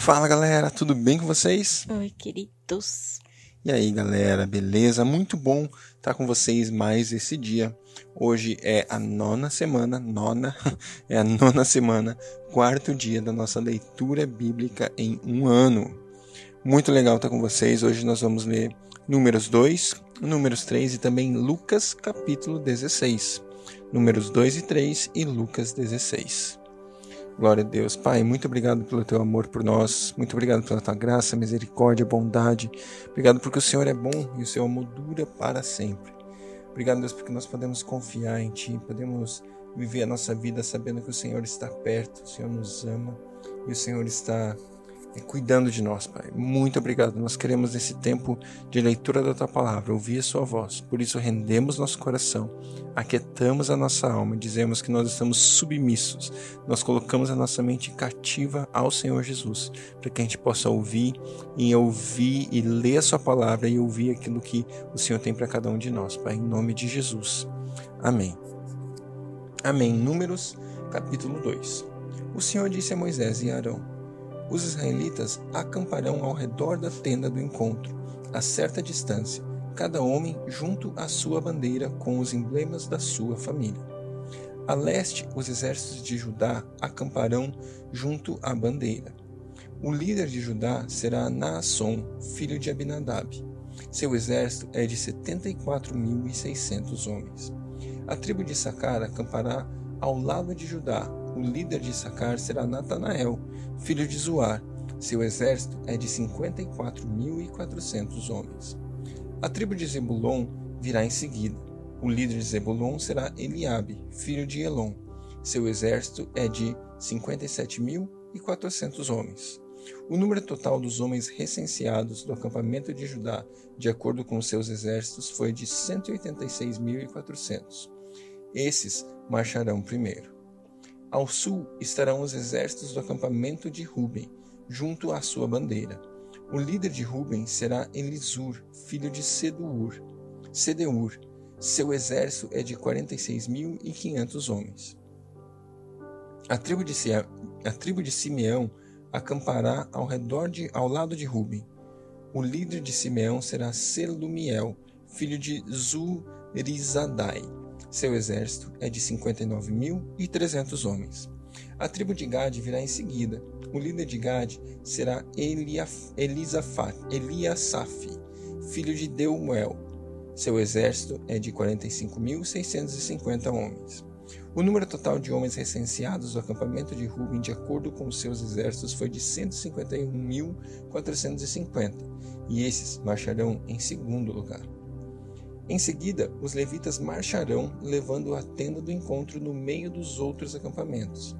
Fala galera, tudo bem com vocês? Oi, queridos. E aí galera, beleza? Muito bom estar com vocês mais esse dia. Hoje é a nona semana, nona, é a nona semana, quarto dia da nossa leitura bíblica em um ano. Muito legal estar com vocês. Hoje nós vamos ler Números 2, Números 3 e também Lucas capítulo 16. Números 2 e 3 e Lucas 16. Glória a Deus. Pai, muito obrigado pelo teu amor por nós. Muito obrigado pela tua graça, misericórdia, bondade. Obrigado porque o Senhor é bom e o seu amor dura para sempre. Obrigado, Deus, porque nós podemos confiar em Ti, podemos viver a nossa vida sabendo que o Senhor está perto, o Senhor nos ama e o Senhor está cuidando de nós, Pai. Muito obrigado. Nós queremos nesse tempo de leitura da tua palavra ouvir a sua voz. Por isso rendemos nosso coração, aquietamos a nossa alma, dizemos que nós estamos submissos. Nós colocamos a nossa mente cativa ao Senhor Jesus, para que a gente possa ouvir e ouvir e ler a sua palavra e ouvir aquilo que o Senhor tem para cada um de nós, Pai, em nome de Jesus. Amém. Amém. Números, capítulo 2. O Senhor disse a Moisés e a Arão: os israelitas acamparão ao redor da tenda do encontro, a certa distância, cada homem junto à sua bandeira com os emblemas da sua família. A leste, os exércitos de Judá acamparão junto à bandeira. O líder de Judá será Naasson, filho de Abinadab. Seu exército é de 74.600 homens. A tribo de Sacar acampará ao lado de Judá. O líder de Sacar será Natanael, filho de Zuar. Seu exército é de 54.400 homens. A tribo de Zebulon virá em seguida. O líder de Zebulon será Eliabe, filho de Elon. Seu exército é de 57.400 homens. O número total dos homens recenseados do acampamento de Judá, de acordo com seus exércitos, foi de 186.400. Esses marcharão primeiro. Ao sul estarão os exércitos do acampamento de Ruben, junto à sua bandeira. O líder de Ruben será Elisur, filho de Seduur. Sedeur. Seu exército é de 46.500 homens. A tribo de, a tribo de Simeão acampará ao redor de, ao lado de Ruben. O líder de Simeão será Selumiel, filho de Zurizadai. Seu exército é de 59.300 homens. A tribo de Gad virá em seguida. O líder de Gad será Eliaf, Eliasaf, filho de Deumuel. Seu exército é de 45.650 homens. O número total de homens recenseados do acampamento de Ruben, de acordo com seus exércitos, foi de 151.450, e esses marcharão em segundo lugar. Em seguida, os levitas marcharão, levando a tenda do encontro no meio dos outros acampamentos,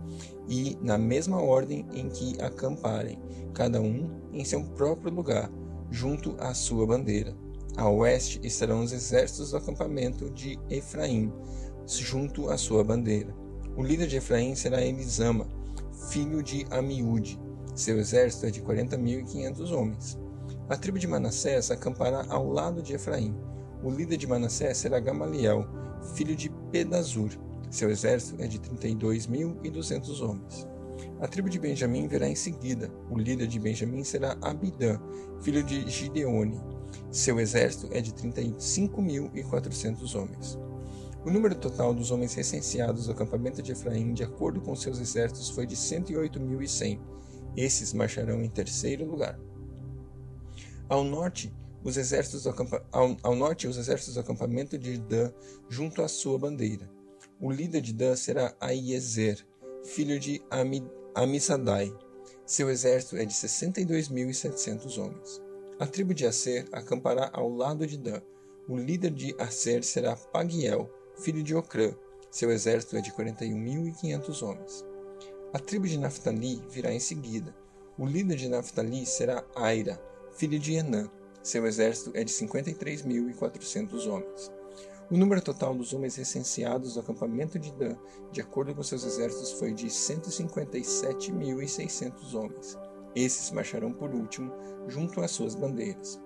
e na mesma ordem em que acamparem, cada um em seu próprio lugar, junto à sua bandeira. A oeste estarão os exércitos do acampamento de Efraim, junto à sua bandeira. O líder de Efraim será Elisama, filho de Amiúde. Seu exército é de 40.500 homens. A tribo de Manassés acampará ao lado de Efraim o líder de Manassés será Gamaliel, filho de Pedazur. Seu exército é de 32.200 homens. A tribo de Benjamim virá em seguida. O líder de Benjamim será Abidã, filho de Gideone. Seu exército é de 35.400 homens. O número total dos homens recenseados do acampamento de Efraim, de acordo com seus exércitos, foi de 108.100. Esses marcharão em terceiro lugar. Ao norte, os exércitos ao, ao, norte, os exércitos do acampamento de Dan junto à sua bandeira. O líder de Dan será Aiezer, filho de Ami, Amisadai. Seu exército é de 62.700 homens. A tribo de Aser acampará ao lado de Dan. O líder de Aser será Pagiel, filho de Ocrã. Seu exército é de 41.500 homens. A tribo de Naphtali virá em seguida. O líder de Naphtali será Aira, filho de Enã. Seu exército é de 53.400 homens. O número total dos homens recenseados do acampamento de Dan, de acordo com seus exércitos, foi de 157.600 homens. Esses marcharão por último, junto às suas bandeiras.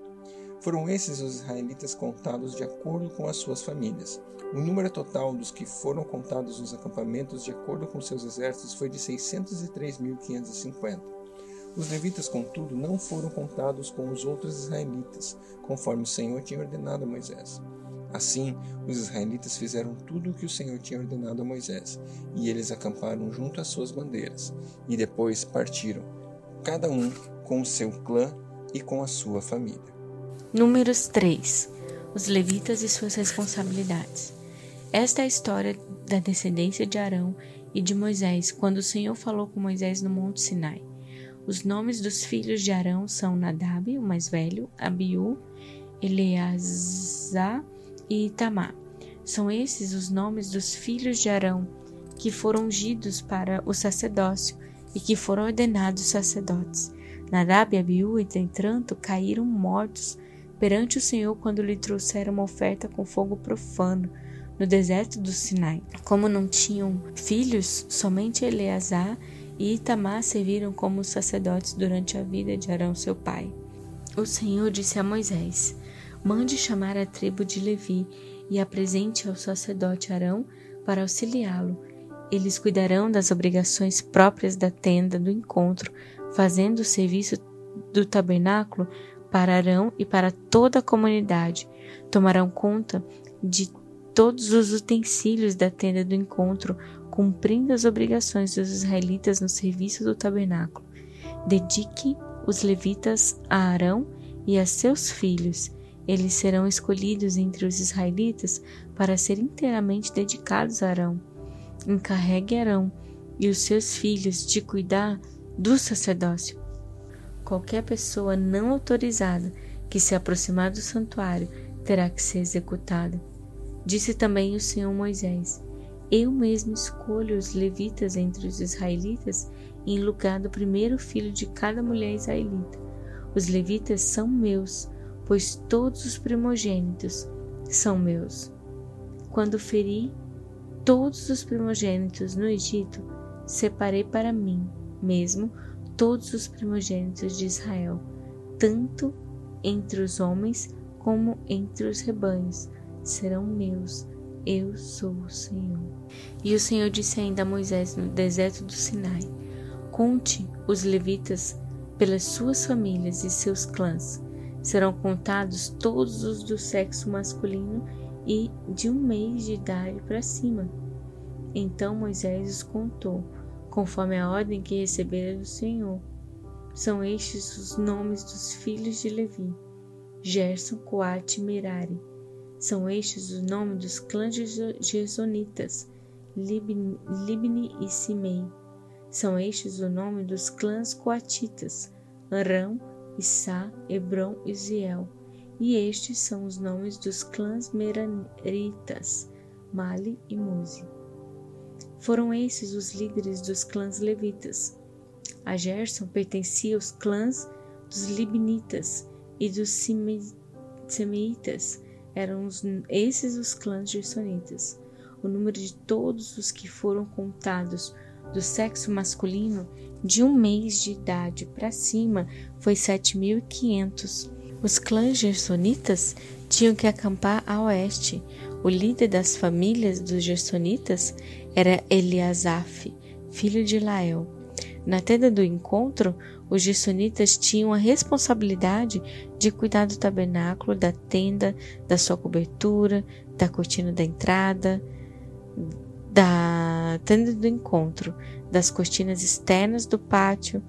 Foram esses os israelitas contados de acordo com as suas famílias. O número total dos que foram contados nos acampamentos de acordo com seus exércitos foi de 603.550. Os levitas, contudo, não foram contados com os outros israelitas, conforme o Senhor tinha ordenado a Moisés. Assim, os israelitas fizeram tudo o que o Senhor tinha ordenado a Moisés, e eles acamparam junto às suas bandeiras, e depois partiram, cada um com o seu clã e com a sua família. Números 3 Os levitas e suas responsabilidades. Esta é a história da descendência de Arão e de Moisés, quando o Senhor falou com Moisés no Monte Sinai. Os nomes dos filhos de Arão são Nadab, o mais velho, Abiú, Eleazar e Itamar. São esses os nomes dos filhos de Arão que foram ungidos para o sacerdócio e que foram ordenados sacerdotes. Nadab e Abiú, entretanto, caíram mortos perante o Senhor quando lhe trouxeram uma oferta com fogo profano no deserto do Sinai. Como não tinham filhos, somente Eleazar e Itamar serviram como sacerdotes durante a vida de Arão, seu pai. O Senhor disse a Moisés: Mande chamar a tribo de Levi e apresente ao sacerdote Arão para auxiliá-lo. Eles cuidarão das obrigações próprias da tenda do encontro, fazendo o serviço do tabernáculo para Arão e para toda a comunidade. Tomarão conta de todos os utensílios da tenda do encontro, cumprindo as obrigações dos israelitas no serviço do tabernáculo. Dedique os levitas a Arão e a seus filhos. Eles serão escolhidos entre os israelitas para serem inteiramente dedicados a Arão. Encarregue Arão e os seus filhos de cuidar do sacerdócio. Qualquer pessoa não autorizada que se aproximar do santuário terá que ser executada. Disse também o Senhor Moisés: Eu mesmo escolho os levitas entre os israelitas em lugar do primeiro filho de cada mulher israelita. Os levitas são meus, pois todos os primogênitos são meus. Quando feri todos os primogênitos no Egito, separei para mim mesmo todos os primogênitos de Israel, tanto entre os homens como entre os rebanhos serão meus. Eu sou o Senhor. E o Senhor disse ainda a Moisés no deserto do Sinai: Conte os levitas pelas suas famílias e seus clãs. Serão contados todos os do sexo masculino e de um mês de idade para cima. Então Moisés os contou, conforme a ordem que recebera do Senhor. São estes os nomes dos filhos de Levi: Gerson, Coate e Merari são estes os nomes dos clãs gersonitas, Libni e Simei. São estes o nome dos clãs coatitas, Arão, Issá, Hebron e Ziel. E estes são os nomes dos clãs meraritas, Mali e Muzi. Foram esses os líderes dos clãs levitas. A Gerson pertencia aos clãs dos Libnitas e dos Semeitas, eram esses os clãs gersonitas. O número de todos os que foram contados do sexo masculino de um mês de idade para cima foi 7.500. Os clãs gersonitas tinham que acampar a oeste. O líder das famílias dos gersonitas era Eliasaf, filho de Lael. Na tenda do encontro, os gersonitas tinham a responsabilidade de cuidar do tabernáculo, da tenda, da sua cobertura, da cortina da entrada, da tenda do encontro, das cortinas externas do pátio,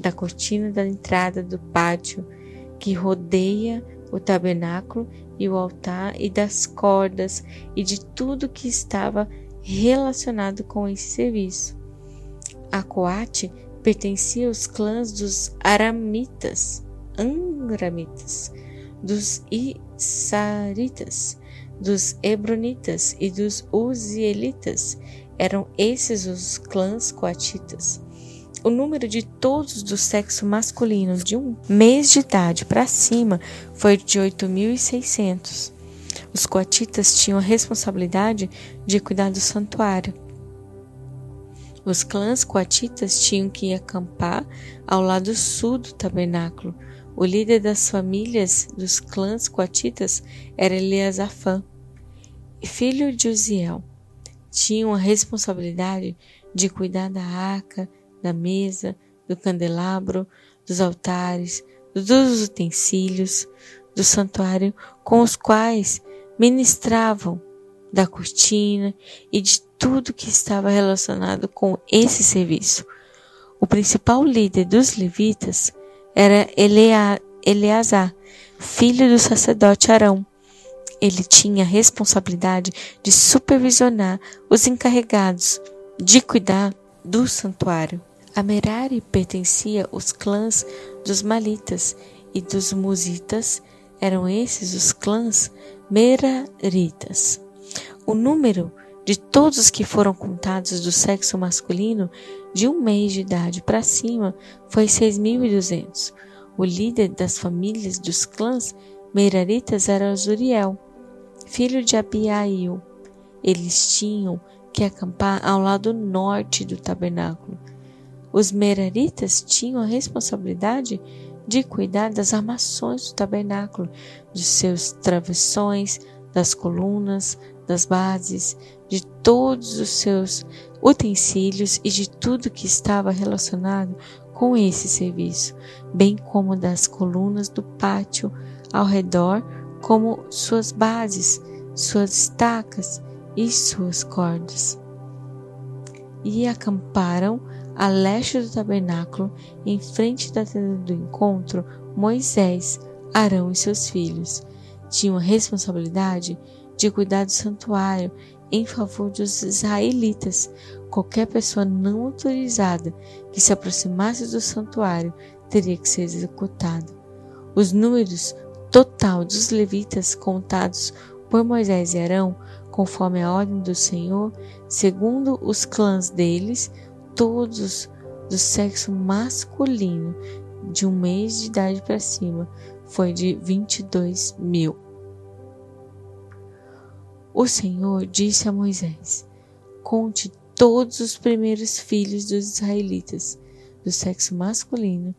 da cortina da entrada do pátio que rodeia o tabernáculo e o altar e das cordas e de tudo que estava relacionado com esse serviço. A Coate pertencia aos clãs dos Aramitas, Angramitas, dos Isaritas, dos Hebronitas e dos Uzielitas. Eram esses os clãs coatitas. O número de todos do sexo masculino de um mês de idade para cima foi de 8.600. Os coatitas tinham a responsabilidade de cuidar do santuário os clãs coatitas tinham que acampar ao lado sul do tabernáculo. O líder das famílias dos clãs coatitas era Eleazafã, filho de Uziel. Tinham a responsabilidade de cuidar da arca, da mesa, do candelabro, dos altares, dos utensílios do santuário com os quais ministravam, da cortina e de tudo que estava relacionado com esse serviço. O principal líder dos levitas era Elea, Eleazar, filho do sacerdote Arão. Ele tinha a responsabilidade de supervisionar os encarregados de cuidar do santuário. A Merari pertencia aos clãs dos Malitas e dos Musitas, eram esses os clãs Meraritas. O número de todos os que foram contados do sexo masculino de um mês de idade para cima foi 6.200. O líder das famílias dos clãs Meraritas era Zuriel, filho de Abiail. Eles tinham que acampar ao lado norte do tabernáculo os meraritas tinham a responsabilidade de cuidar das armações do tabernáculo, dos seus travessões, das colunas, das bases, de todos os seus utensílios e de tudo que estava relacionado com esse serviço, bem como das colunas do pátio ao redor, como suas bases, suas estacas e suas cordas. E acamparam a leste do tabernáculo, em frente da tenda do encontro, Moisés, Arão e seus filhos tinham a responsabilidade de cuidar do santuário em favor dos israelitas. Qualquer pessoa não autorizada que se aproximasse do santuário teria que ser executada. Os números total dos levitas contados por Moisés e Arão, conforme a ordem do Senhor, segundo os clãs deles, todos do sexo masculino de um mês de idade para cima foi de 22 mil. O Senhor disse a Moisés: Conte todos os primeiros filhos dos israelitas do sexo masculino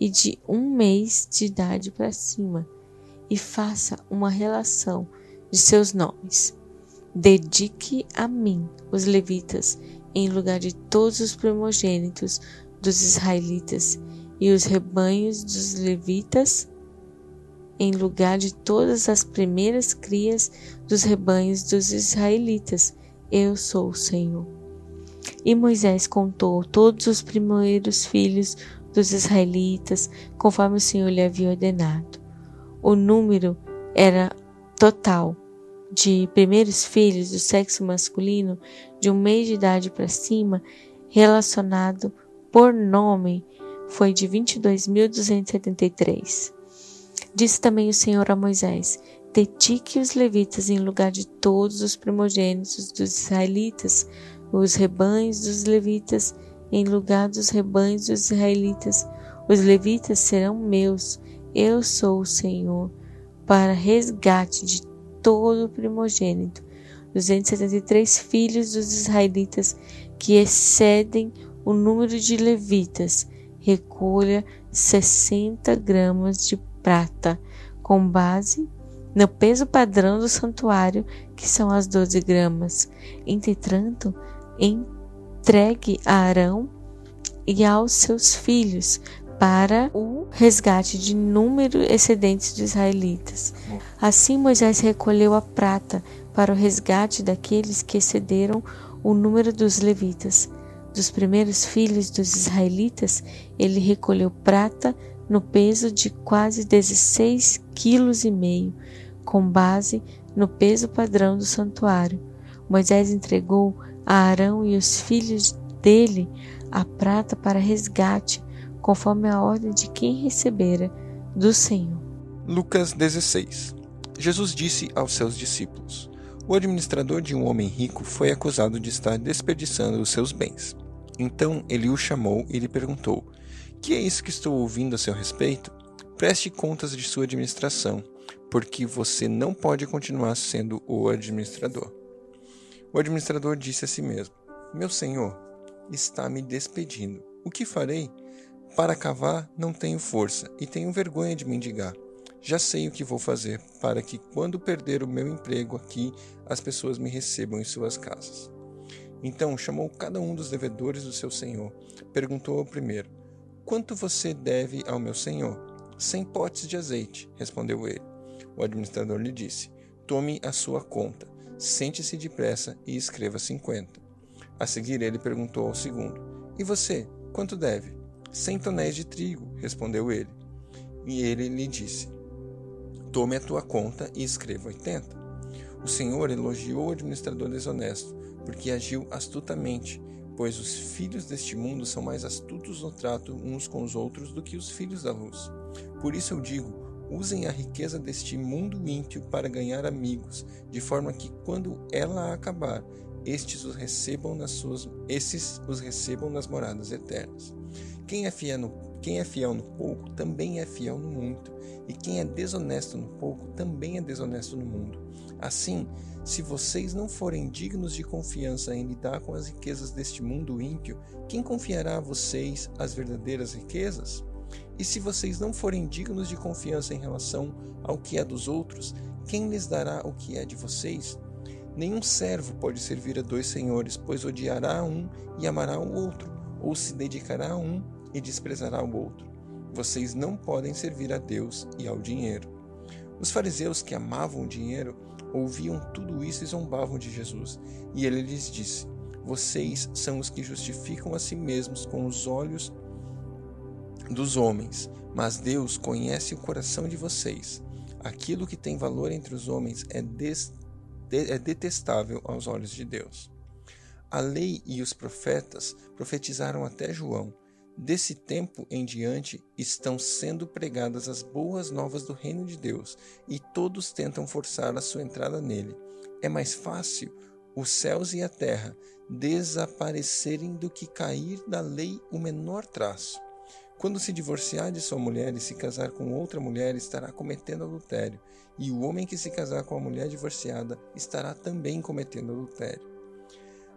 e de um mês de idade para cima, e faça uma relação de seus nomes. Dedique a mim os levitas em lugar de todos os primogênitos dos israelitas, e os rebanhos dos levitas em lugar de todas as primeiras crias dos rebanhos dos israelitas. Eu sou o Senhor. E Moisés contou todos os primeiros filhos dos israelitas, conforme o Senhor lhe havia ordenado. O número era total de primeiros filhos do sexo masculino de um mês de idade para cima, relacionado por nome, foi de 22.273. Disse também o Senhor a Moisés: Dedique os levitas em lugar de todos os primogênitos dos israelitas, os rebanhos dos levitas em lugar dos rebanhos dos israelitas. Os levitas serão meus, eu sou o Senhor, para resgate de todo o primogênito, 273 filhos dos israelitas que excedem o número de levitas, recolha 60 gramas de prata, com base no peso padrão do santuário, que são as 12 gramas. Entretanto, entregue a Arão e aos seus filhos para o resgate de número excedentes de israelitas. Assim Moisés recolheu a prata para o resgate daqueles que excederam o número dos levitas. Dos primeiros filhos dos israelitas, ele recolheu prata no peso de quase 16 quilos e meio, com base no peso padrão do santuário. Moisés entregou a Arão e os filhos dele a prata para resgate conforme a ordem de quem recebera do Senhor. Lucas 16 Jesus disse aos seus discípulos: O administrador de um homem rico foi acusado de estar desperdiçando os seus bens. Então ele o chamou e lhe perguntou: Que é isso que estou ouvindo a seu respeito? Preste contas de sua administração, porque você não pode continuar sendo o administrador. O administrador disse a si mesmo: Meu senhor está me despedindo. O que farei? Para cavar não tenho força e tenho vergonha de mendigar. Já sei o que vou fazer para que, quando perder o meu emprego aqui, as pessoas me recebam em suas casas. Então chamou cada um dos devedores do seu senhor. Perguntou ao primeiro: Quanto você deve ao meu senhor? Cem potes de azeite, respondeu ele. O administrador lhe disse: Tome a sua conta, sente-se depressa e escreva cinquenta. A seguir, ele perguntou ao segundo: E você, quanto deve? Cem tonéis de trigo, respondeu ele. E ele lhe disse: Tome a tua conta e escreva oitenta. O Senhor elogiou o administrador desonesto, porque agiu astutamente, pois os filhos deste mundo são mais astutos no trato uns com os outros do que os filhos da luz. Por isso eu digo: usem a riqueza deste mundo ímpio para ganhar amigos, de forma que quando ela acabar, estes os recebam nas suas, esses os recebam nas moradas eternas. Quem é fiel no, quem é fiel no pouco também é fiel no muito, e quem é desonesto no pouco também é desonesto no mundo. Assim, se vocês não forem dignos de confiança em lidar com as riquezas deste mundo ímpio, quem confiará a vocês as verdadeiras riquezas? E se vocês não forem dignos de confiança em relação ao que é dos outros, quem lhes dará o que é de vocês? Nenhum servo pode servir a dois senhores, pois odiará um e amará o outro, ou se dedicará a um e desprezará o outro. Vocês não podem servir a Deus e ao dinheiro. Os fariseus que amavam o dinheiro ouviam tudo isso e zombavam de Jesus. E ele lhes disse: Vocês são os que justificam a si mesmos com os olhos dos homens, mas Deus conhece o coração de vocês. Aquilo que tem valor entre os homens é des é detestável aos olhos de Deus. A lei e os profetas profetizaram até João. Desse tempo em diante estão sendo pregadas as boas novas do reino de Deus, e todos tentam forçar a sua entrada nele. É mais fácil os céus e a terra desaparecerem do que cair da lei o menor traço. Quando se divorciar de sua mulher e se casar com outra mulher, estará cometendo adultério, e o homem que se casar com a mulher divorciada estará também cometendo adultério.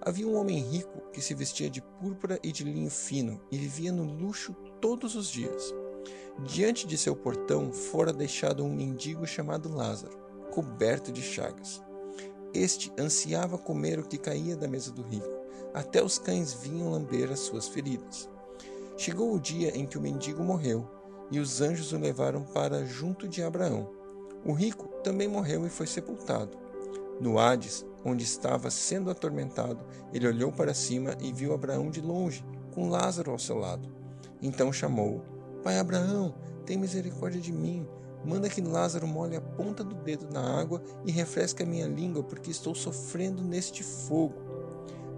Havia um homem rico que se vestia de púrpura e de linho fino e vivia no luxo todos os dias. Diante de seu portão fora deixado um mendigo chamado Lázaro, coberto de chagas. Este ansiava comer o que caía da mesa do rico, até os cães vinham lamber as suas feridas. Chegou o dia em que o mendigo morreu, e os anjos o levaram para junto de Abraão. O rico também morreu e foi sepultado. No Hades, onde estava sendo atormentado, ele olhou para cima e viu Abraão de longe, com Lázaro ao seu lado. Então chamou: Pai Abraão, tem misericórdia de mim. Manda que Lázaro molhe a ponta do dedo na água e refresque a minha língua, porque estou sofrendo neste fogo.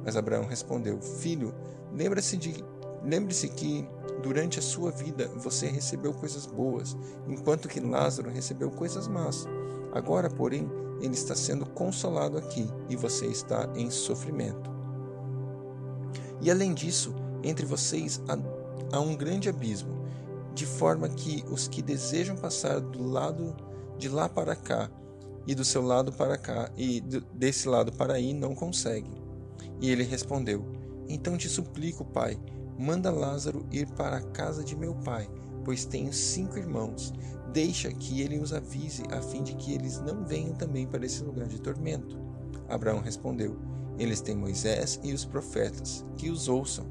Mas Abraão respondeu: Filho, lembra-se de Lembre-se que durante a sua vida você recebeu coisas boas, enquanto que Lázaro recebeu coisas más. Agora, porém, ele está sendo consolado aqui e você está em sofrimento. E além disso, entre vocês há, um grande abismo, de forma que os que desejam passar do lado de lá para cá e do seu lado para cá e desse lado para aí não conseguem. E ele respondeu: Então te suplico, Pai, Manda Lázaro ir para a casa de meu pai, pois tenho cinco irmãos. Deixa que ele os avise, a fim de que eles não venham também para esse lugar de tormento. Abraão respondeu: Eles têm Moisés e os profetas, que os ouçam.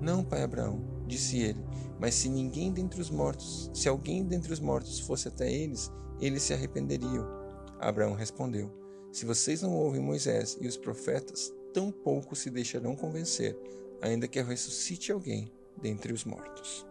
Não, pai Abraão, disse ele, mas se ninguém dentre os mortos, se alguém dentre os mortos fosse até eles, eles se arrependeriam. Abraão respondeu: Se vocês não ouvem Moisés e os profetas, tampouco se deixarão convencer, ainda que ressuscite alguém dentre os mortos.